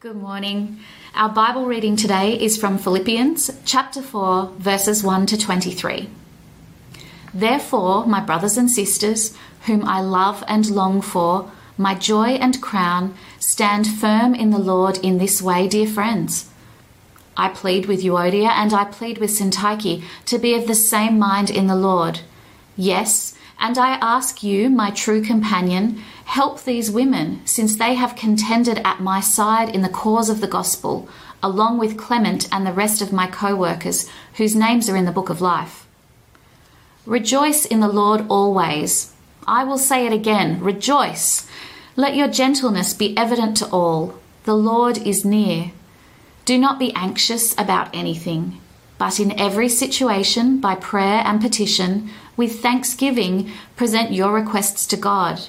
Good morning. Our Bible reading today is from Philippians chapter 4, verses 1 to 23. Therefore, my brothers and sisters, whom I love and long for, my joy and crown, stand firm in the Lord in this way, dear friends. I plead with Euodia and I plead with Syntyche to be of the same mind in the Lord. Yes, and I ask you, my true companion, help these women, since they have contended at my side in the cause of the gospel, along with Clement and the rest of my co workers, whose names are in the book of life. Rejoice in the Lord always. I will say it again rejoice. Let your gentleness be evident to all. The Lord is near. Do not be anxious about anything, but in every situation, by prayer and petition, with thanksgiving, present your requests to God.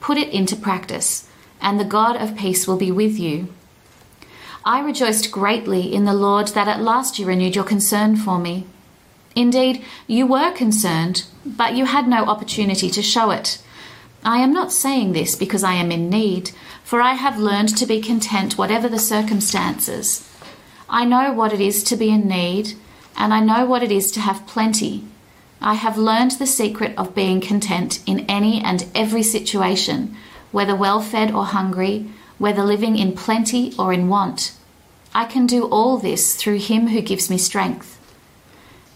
put it into practice, and the God of peace will be with you. I rejoiced greatly in the Lord that at last you renewed your concern for me. Indeed, you were concerned, but you had no opportunity to show it. I am not saying this because I am in need, for I have learned to be content whatever the circumstances. I know what it is to be in need, and I know what it is to have plenty. I have learned the secret of being content in any and every situation, whether well fed or hungry, whether living in plenty or in want. I can do all this through him who gives me strength.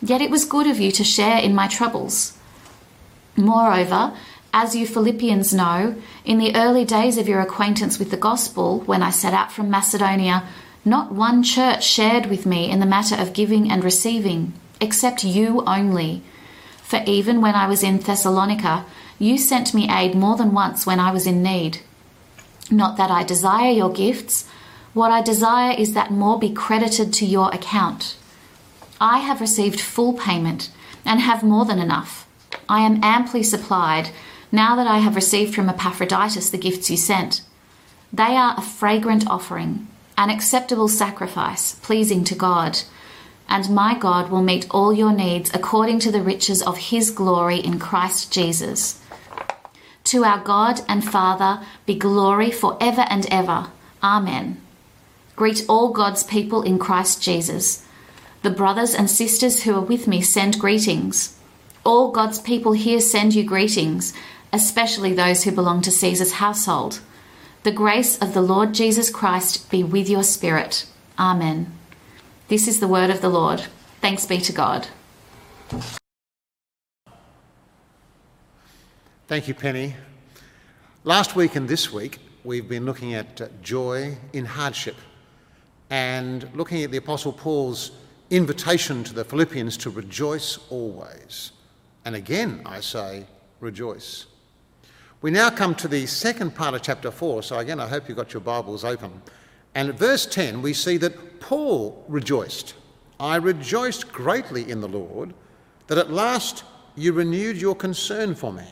Yet it was good of you to share in my troubles. Moreover, as you Philippians know, in the early days of your acquaintance with the gospel, when I set out from Macedonia, not one church shared with me in the matter of giving and receiving, except you only. For even when I was in Thessalonica, you sent me aid more than once when I was in need. Not that I desire your gifts, what I desire is that more be credited to your account. I have received full payment and have more than enough. I am amply supplied now that I have received from Epaphroditus the gifts you sent. They are a fragrant offering, an acceptable sacrifice, pleasing to God. And my God will meet all your needs according to the riches of his glory in Christ Jesus. To our God and Father be glory for ever and ever. Amen. Greet all God's people in Christ Jesus. The brothers and sisters who are with me send greetings. All God's people here send you greetings, especially those who belong to Caesar's household. The grace of the Lord Jesus Christ be with your spirit. Amen. This is the word of the Lord. Thanks be to God. Thank you, Penny. Last week and this week, we've been looking at uh, joy in hardship and looking at the Apostle Paul's invitation to the Philippians to rejoice always. And again, I say, rejoice. We now come to the second part of chapter 4, so again, I hope you've got your Bibles open. And at verse 10, we see that Paul rejoiced. I rejoiced greatly in the Lord that at last you renewed your concern for me.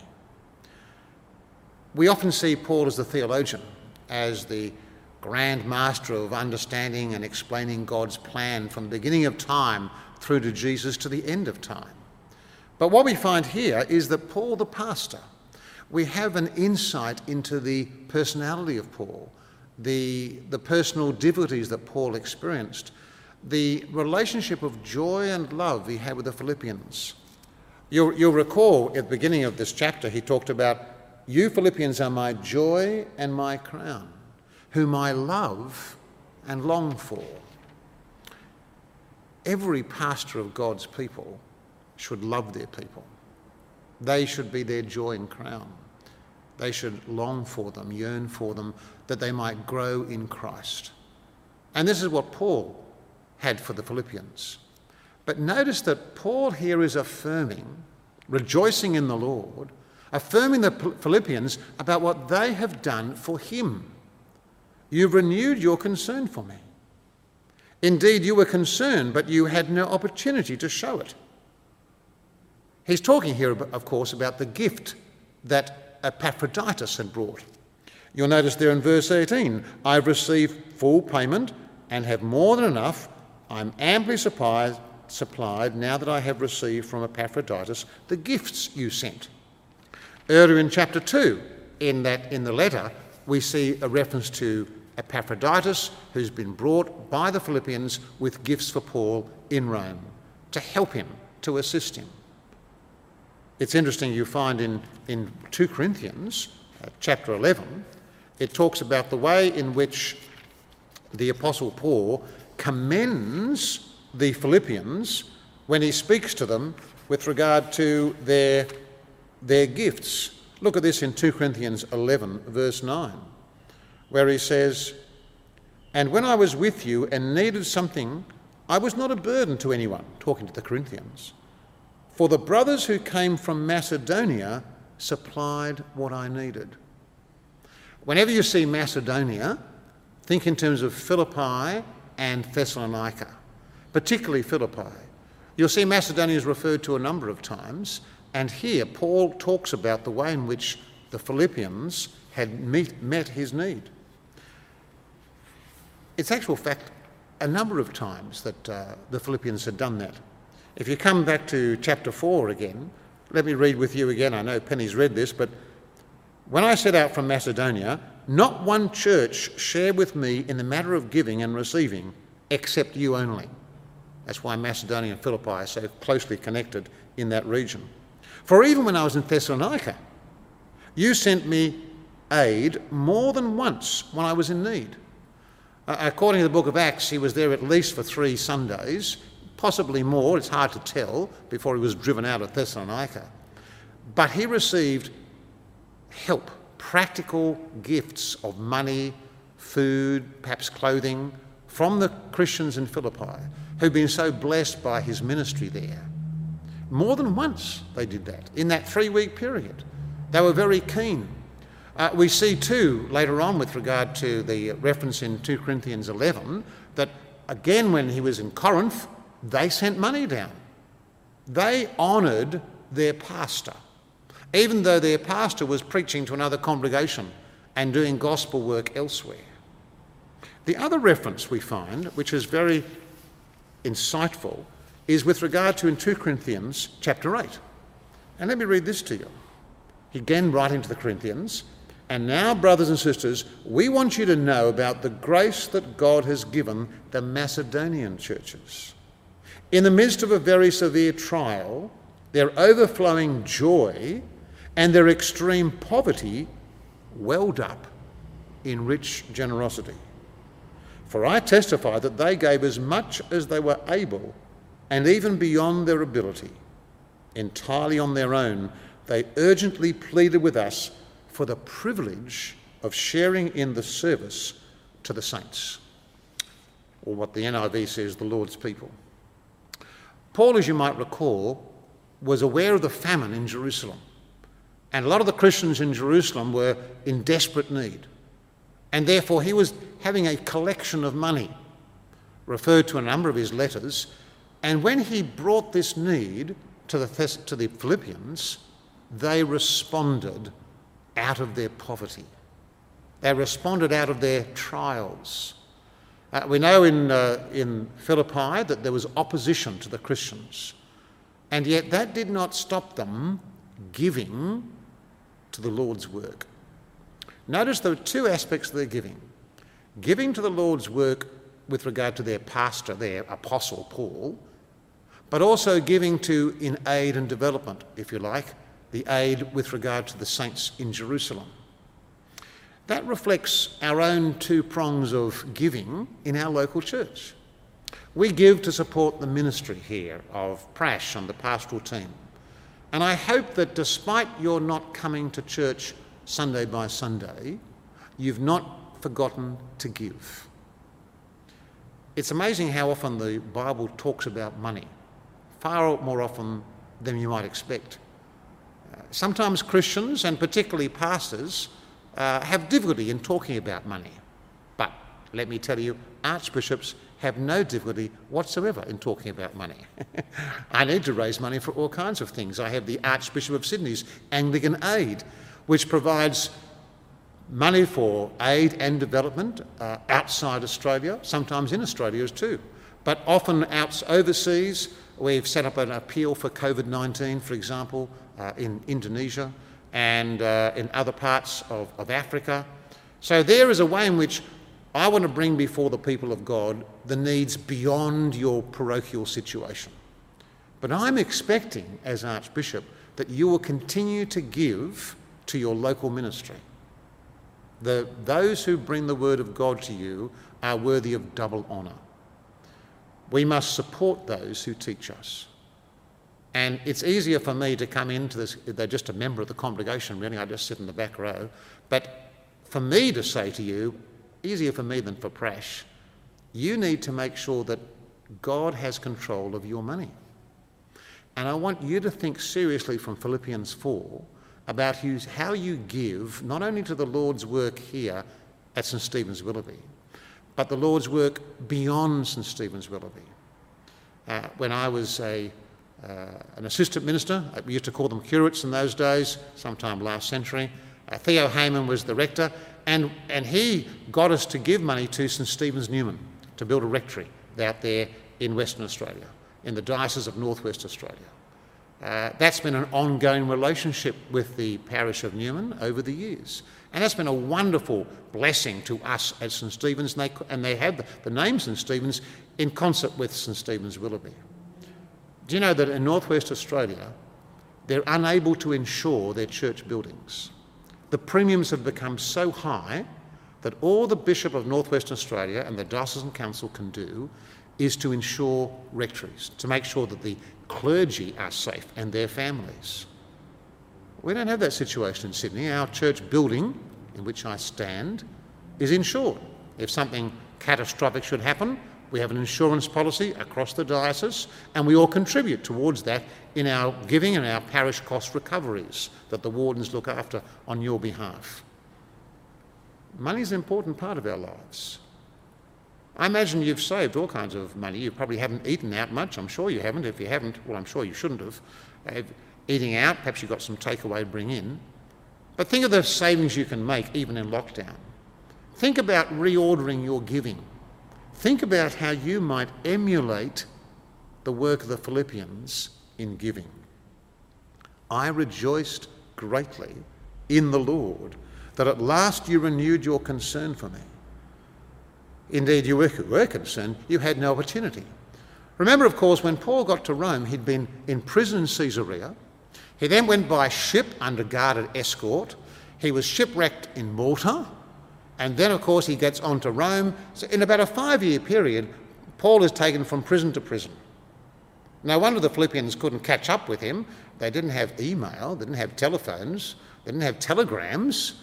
We often see Paul as the theologian, as the grand master of understanding and explaining God's plan from the beginning of time through to Jesus to the end of time. But what we find here is that Paul, the pastor, we have an insight into the personality of Paul, the, the personal difficulties that Paul experienced, the relationship of joy and love he had with the Philippians. You'll, you'll recall at the beginning of this chapter, he talked about, You Philippians are my joy and my crown whom I love and long for. Every pastor of God's people should love their people. They should be their joy and crown. They should long for them, yearn for them, that they might grow in Christ. And this is what Paul had for the Philippians. But notice that Paul here is affirming, rejoicing in the Lord, affirming the Philippians about what they have done for him You've renewed your concern for me. Indeed, you were concerned, but you had no opportunity to show it. He's talking here, of course, about the gift that Epaphroditus had brought. You'll notice there in verse 18 I've received full payment and have more than enough. I'm amply supplied, supplied now that I have received from Epaphroditus the gifts you sent. Earlier in chapter 2, in, that, in the letter, we see a reference to Epaphroditus, who's been brought by the Philippians with gifts for Paul in Rome to help him, to assist him. It's interesting, you find in, in 2 Corinthians, uh, chapter 11, it talks about the way in which the Apostle Paul commends the Philippians when he speaks to them with regard to their, their gifts. Look at this in 2 Corinthians 11, verse 9, where he says, And when I was with you and needed something, I was not a burden to anyone, talking to the Corinthians. For the brothers who came from Macedonia supplied what I needed. Whenever you see Macedonia, think in terms of Philippi and Thessalonica, particularly Philippi. You'll see Macedonia is referred to a number of times, and here Paul talks about the way in which the Philippians had meet, met his need. It's actual fact a number of times that uh, the Philippians had done that. If you come back to chapter 4 again, let me read with you again. I know Penny's read this, but when I set out from Macedonia, not one church shared with me in the matter of giving and receiving, except you only. That's why Macedonia and Philippi are so closely connected in that region. For even when I was in Thessalonica, you sent me aid more than once when I was in need. According to the book of Acts, he was there at least for three Sundays, possibly more, it's hard to tell, before he was driven out of Thessalonica. But he received help, practical gifts of money, food, perhaps clothing, from the Christians in Philippi who'd been so blessed by his ministry there. More than once they did that in that three week period. They were very keen. Uh, we see too later on with regard to the reference in 2 Corinthians 11 that again when he was in Corinth, they sent money down. They honoured their pastor even though their pastor was preaching to another congregation and doing gospel work elsewhere. The other reference we find, which is very insightful, is with regard to in 2 Corinthians chapter 8. And let me read this to you. Again, writing to the Corinthians, and now, brothers and sisters, we want you to know about the grace that God has given the Macedonian churches. In the midst of a very severe trial, their overflowing joy and their extreme poverty welled up in rich generosity. For I testify that they gave as much as they were able, and even beyond their ability. Entirely on their own, they urgently pleaded with us for the privilege of sharing in the service to the saints, or what the NIV says, the Lord's people. Paul, as you might recall, was aware of the famine in Jerusalem. And a lot of the Christians in Jerusalem were in desperate need. And therefore, he was having a collection of money, referred to in a number of his letters. And when he brought this need to the, to the Philippians, they responded out of their poverty. They responded out of their trials. Uh, we know in, uh, in Philippi that there was opposition to the Christians, and yet that did not stop them giving to the Lord's work. Notice there are two aspects of their giving giving to the Lord's work with regard to their pastor, their apostle Paul, but also giving to in aid and development, if you like, the aid with regard to the saints in Jerusalem. That reflects our own two prongs of giving in our local church. We give to support the ministry here of Prash and the pastoral team. And I hope that despite your not coming to church Sunday by Sunday, you've not forgotten to give. It's amazing how often the Bible talks about money, far more often than you might expect. Uh, sometimes Christians, and particularly pastors, uh, have difficulty in talking about money. But let me tell you, archbishops have no difficulty whatsoever in talking about money. I need to raise money for all kinds of things. I have the Archbishop of Sydney's Anglican Aid, which provides money for aid and development uh, outside Australia, sometimes in Australia too, but often out overseas. We've set up an appeal for COVID 19, for example, uh, in Indonesia and uh, in other parts of, of Africa. So there is a way in which I want to bring before the people of God the needs beyond your parochial situation. But I'm expecting, as Archbishop, that you will continue to give to your local ministry. The, those who bring the word of God to you are worthy of double honour. We must support those who teach us. And it's easier for me to come into this, they're just a member of the congregation, really, I just sit in the back row. But for me to say to you, easier for me than for Prash, you need to make sure that God has control of your money. And I want you to think seriously from Philippians 4 about how you give not only to the Lord's work here at St Stephen's Willoughby, but the Lord's work beyond St Stephen's Willoughby. Uh, when I was a, an assistant minister, we used to call them curates in those days, sometime last century, uh, Theo Hayman was the rector, and, and he got us to give money to St Stephen's Newman to build a rectory out there in Western Australia, in the Diocese of Northwest Australia. Uh, that's been an ongoing relationship with the parish of Newman over the years. And that's been a wonderful blessing to us at St Stephen's, and they, and they have the, the name St Stephen's in concert with St Stephen's Willoughby. Do you know that in Northwest Australia, they're unable to insure their church buildings? The premiums have become so high that all the Bishop of Northwest Australia and the Diocesan Council can do is to insure rectories, to make sure that the clergy are safe and their families. We don't have that situation in Sydney. Our church building, in which I stand, is insured. If something catastrophic should happen, we have an insurance policy across the diocese, and we all contribute towards that in our giving and our parish cost recoveries that the wardens look after on your behalf. Money is an important part of our lives. I imagine you've saved all kinds of money. You probably haven't eaten out much. I'm sure you haven't. If you haven't, well, I'm sure you shouldn't have. Uh, eating out, perhaps you've got some takeaway to bring in. But think of the savings you can make even in lockdown. Think about reordering your giving. Think about how you might emulate the work of the Philippians in giving. I rejoiced greatly in the Lord that at last you renewed your concern for me. Indeed, you were concerned, you had no opportunity. Remember, of course, when Paul got to Rome, he'd been in prison in Caesarea. He then went by ship under guarded escort. He was shipwrecked in Malta. And then, of course, he gets on to Rome. So, in about a five year period, Paul is taken from prison to prison. No wonder the Philippians couldn't catch up with him. They didn't have email, they didn't have telephones, they didn't have telegrams.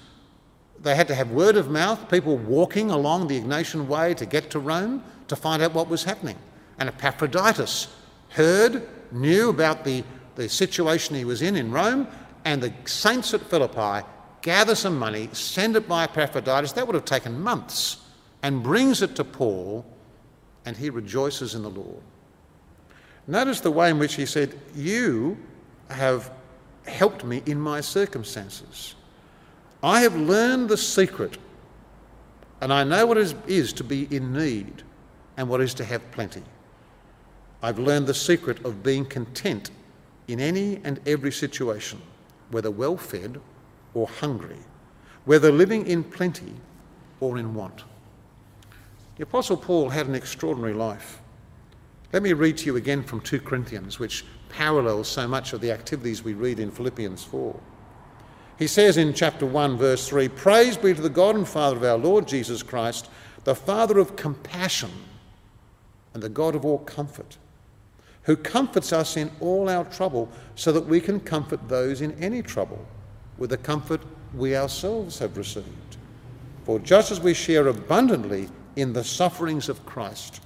They had to have word of mouth, people walking along the Egnatian Way to get to Rome to find out what was happening. And Epaphroditus heard, knew about the, the situation he was in in Rome, and the saints at Philippi gather some money, send it by Epaphroditus. That would have taken months, and brings it to Paul, and he rejoices in the Lord. Notice the way in which he said, You have helped me in my circumstances. I have learned the secret, and I know what it is to be in need and what is to have plenty. I've learned the secret of being content in any and every situation, whether well fed or hungry, whether living in plenty or in want. The Apostle Paul had an extraordinary life. Let me read to you again from 2 Corinthians, which parallels so much of the activities we read in Philippians 4. He says in chapter 1, verse 3 Praise be to the God and Father of our Lord Jesus Christ, the Father of compassion and the God of all comfort, who comforts us in all our trouble, so that we can comfort those in any trouble with the comfort we ourselves have received. For just as we share abundantly in the sufferings of Christ,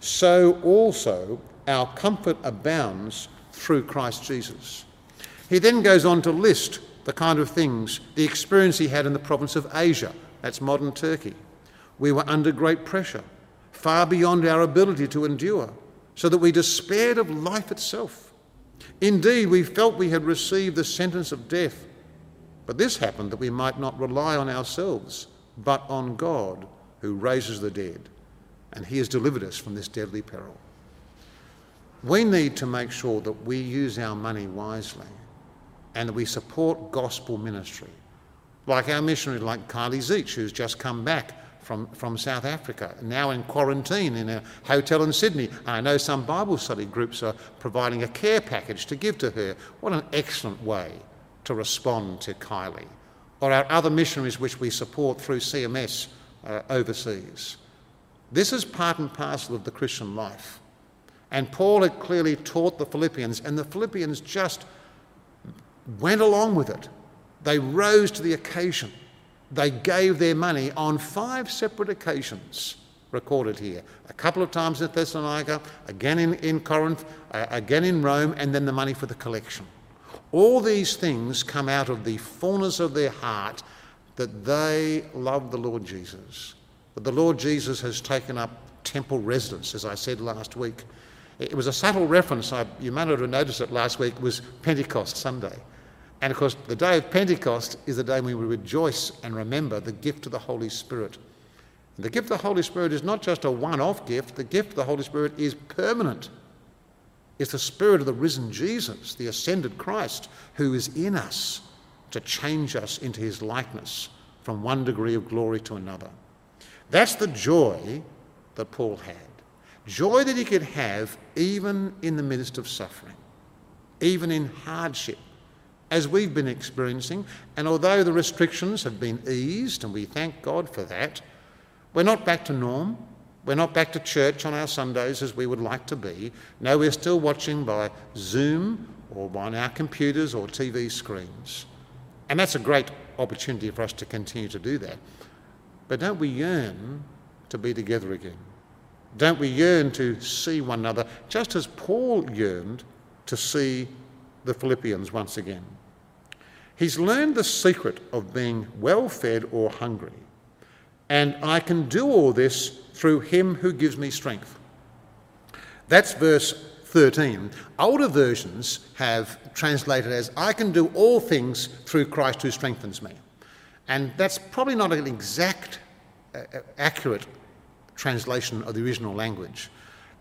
so also our comfort abounds through Christ Jesus. He then goes on to list the kind of things, the experience he had in the province of Asia, that's modern Turkey, We were under great pressure, far beyond our ability to endure, so that we despaired of life itself. Indeed, we felt we had received the sentence of death. But this happened that we might not rely on ourselves, but on God, who raises the dead, and He has delivered us from this deadly peril. We need to make sure that we use our money wisely and that we support gospel ministry. Like our missionary, like Kylie Zeich, who's just come back from, from South Africa, now in quarantine in a hotel in Sydney. I know some Bible study groups are providing a care package to give to her. What an excellent way to respond to Kylie. Or our other missionaries which we support through CMS uh, overseas. This is part and parcel of the Christian life. And Paul had clearly taught the Philippians, and the Philippians just went along with it. They rose to the occasion. They gave their money on five separate occasions, recorded here. A couple of times in Thessalonica, again in, in Corinth, uh, again in Rome, and then the money for the collection. All these things come out of the fullness of their heart that they love the Lord Jesus. That the Lord Jesus has taken up temple residence, as I said last week. It was a subtle reference, I, you may not have noticed it last week, was Pentecost Sunday. And of course, the day of Pentecost is the day when we rejoice and remember the gift of the Holy Spirit. And the gift of the Holy Spirit is not just a one off gift, the gift of the Holy Spirit is permanent. It's the Spirit of the risen Jesus, the ascended Christ, who is in us to change us into his likeness from one degree of glory to another. That's the joy that Paul had. Joy that he could have even in the midst of suffering, even in hardship as we've been experiencing. And although the restrictions have been eased, and we thank God for that, we're not back to norm. We're not back to church on our Sundays as we would like to be. No, we're still watching by Zoom or on our computers or TV screens. And that's a great opportunity for us to continue to do that. But don't we yearn to be together again? Don't we yearn to see one another, just as Paul yearned to see the Philippians once again? He's learned the secret of being well fed or hungry. And I can do all this through him who gives me strength. That's verse 13. Older versions have translated as, I can do all things through Christ who strengthens me. And that's probably not an exact, uh, accurate translation of the original language.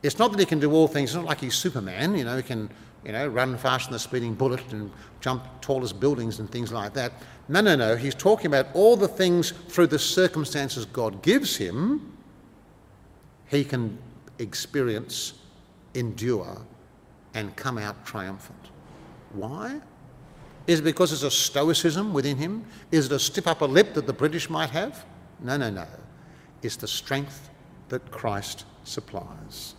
It's not that he can do all things, it's not like he's Superman, you know, he can you know, run faster than a speeding bullet and jump tallest buildings and things like that. No, no, no. He's talking about all the things through the circumstances God gives him, he can experience, endure, and come out triumphant. Why? Is it because there's a stoicism within him? Is it a stiff upper lip that the British might have? No, no, no. It's the strength that Christ supplies.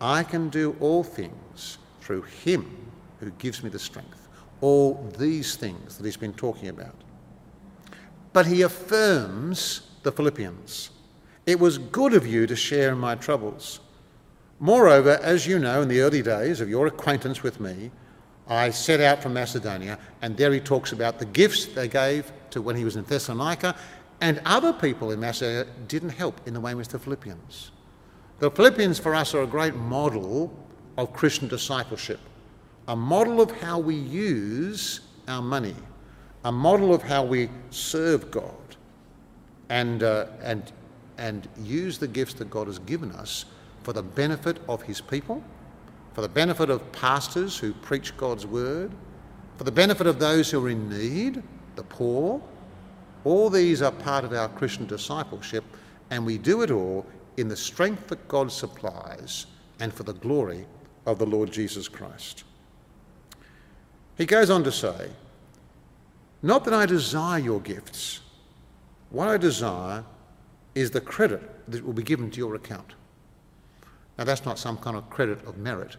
I can do all things through Him who gives me the strength. All these things that He's been talking about. But He affirms the Philippians. It was good of you to share in my troubles. Moreover, as you know, in the early days of your acquaintance with me, I set out from Macedonia, and there he talks about the gifts they gave to when he was in Thessalonica, and other people in Macedonia didn't help in the way with the Philippians. The Philippians for us are a great model of Christian discipleship, a model of how we use our money, a model of how we serve God and, uh, and, and use the gifts that God has given us for the benefit of His people, for the benefit of pastors who preach God's word, for the benefit of those who are in need, the poor. All these are part of our Christian discipleship, and we do it all in the strength that God supplies and for the glory of the Lord Jesus Christ. He goes on to say, Not that I desire your gifts, what I desire is the credit that will be given to your account. Now, that's not some kind of credit of merit.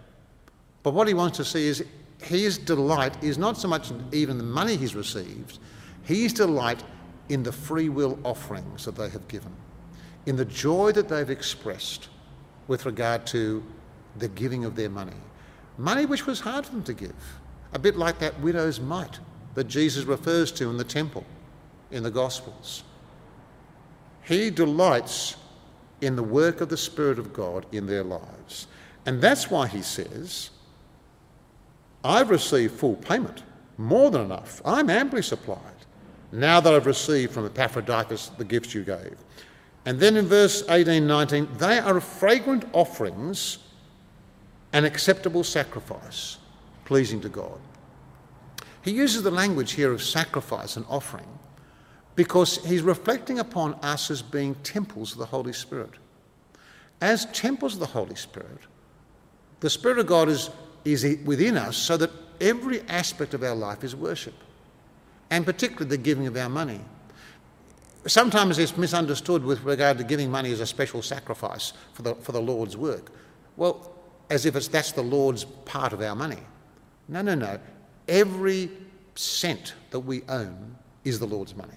But what he wants to see is his delight is not so much even the money he's received, his delight in the free will offerings that they have given, in the joy that they've expressed with regard to the giving of their money. Money which was hard for them to give, a bit like that widow's mite that Jesus refers to in the temple in the Gospels. He delights in the work of the Spirit of God in their lives. And that's why he says, I've received full payment, more than enough. I'm amply supplied, now that I've received from Epaphroditus the gifts you gave. And then in verse 18 19, they are fragrant offerings, an acceptable sacrifice, pleasing to God. He uses the language here of sacrifice and offering because he's reflecting upon us as being temples of the Holy Spirit. As temples of the Holy Spirit, the Spirit of God is, is within us so that every aspect of our life is worship, and particularly the giving of our money. Sometimes it's misunderstood with regard to giving money as a special sacrifice for the, for the Lord's work. Well, as if it's, that's the Lord's part of our money. No, no, no. Every cent that we own is the Lord's money.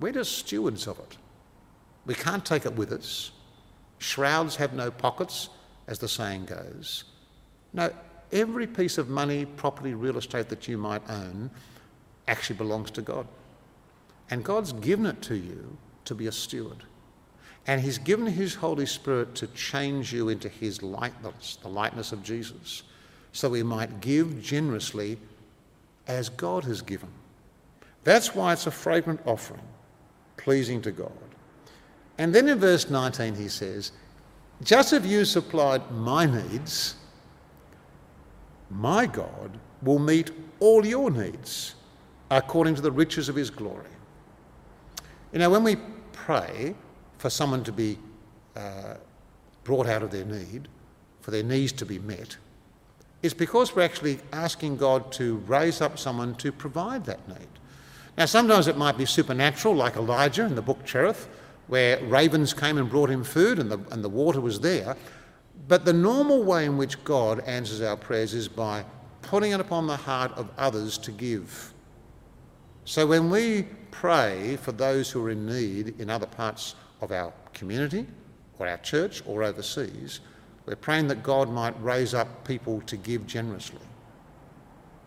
We're just stewards of it. We can't take it with us. Shrouds have no pockets, as the saying goes. No, every piece of money, property, real estate that you might own actually belongs to God. And God's given it to you to be a steward. And He's given His Holy Spirit to change you into His likeness, the likeness of Jesus, so we might give generously as God has given. That's why it's a fragrant offering, pleasing to God. And then in verse 19 he says, Just as you supplied my needs, my God will meet all your needs according to the riches of his glory. You know, when we pray for someone to be uh, brought out of their need, for their needs to be met, it's because we're actually asking God to raise up someone to provide that need. Now, sometimes it might be supernatural, like Elijah in the book Cherith, where ravens came and brought him food and the, and the water was there. But the normal way in which God answers our prayers is by putting it upon the heart of others to give. So when we pray for those who are in need in other parts of our community or our church or overseas, we're praying that God might raise up people to give generously.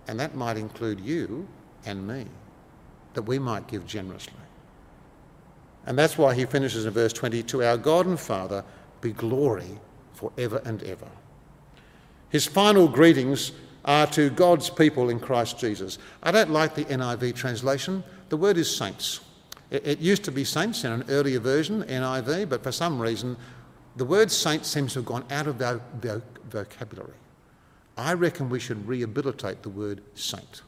And that might include you and me, that we might give generously. And that's why he finishes in verse 20 To our God and Father be glory for ever and ever. His final greetings are to God's people in Christ Jesus. I don't like the NIV translation. The word is saints. It, used to be saints in an earlier version, NIV, but for some reason, the word saint seems to have gone out of our vocabulary. I reckon we should rehabilitate the word saint.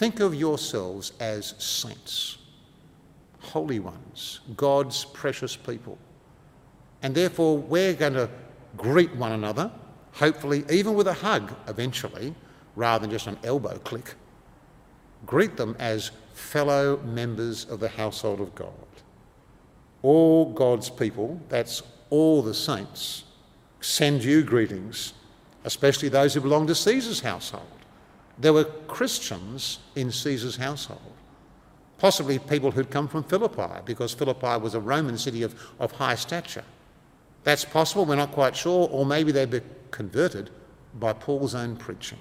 Think of yourselves as saints holy ones, God's precious people. And therefore, we're going to greet one another, hopefully, even with a hug eventually, rather than just an elbow click. Greet them as fellow members of the household of God. All God's people, that's all the saints, send you greetings, especially those who belong to Caesar's household. There were Christians in Caesar's household possibly people who'd come from Philippi, because Philippi was a Roman city of, of high stature. That's possible, we're not quite sure, or maybe they'd be converted by Paul's own preaching.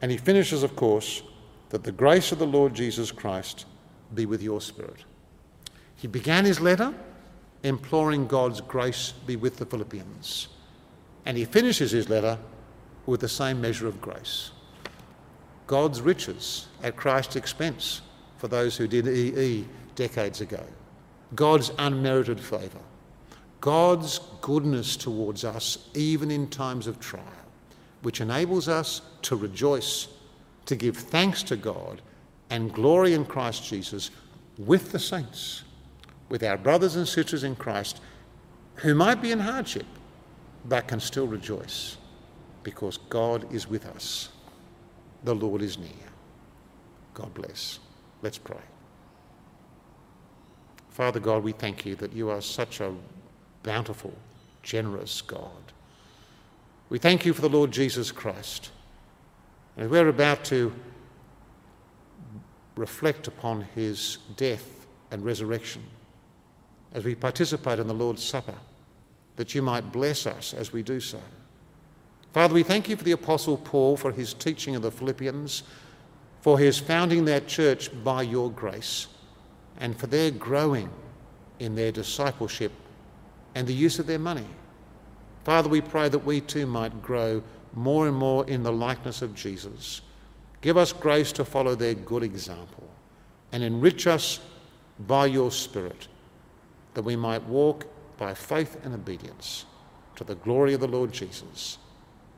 And he finishes, of course, that the grace of the Lord Jesus Christ be with your spirit. He began his letter imploring God's grace be with the Philippians. And he finishes his letter with the same measure of grace. God's riches at Christ's expense for those who did EE decades ago. God's unmerited favour. God's goodness towards us, even in times of trial, which enables us to rejoice, to give thanks to God, and glory in Christ Jesus with the saints, with our brothers and sisters in Christ who might be in hardship but can still rejoice because God is with us. The Lord is near. God bless. Let's pray. Father God, we thank you that you are such a bountiful, generous God. We thank you for the Lord Jesus Christ. And we're about to reflect upon his death and resurrection as we participate in the Lord's Supper, that you might bless us as we do so. Father, we thank you for the Apostle Paul for his teaching of the Philippians for his founding their church by your grace and for their growing in their discipleship and the use of their money. Father, we pray that we too might grow more and more in the likeness of Jesus. Give us grace to follow their good example and enrich us by your Spirit that we might walk by faith and obedience to the glory of the Lord Jesus,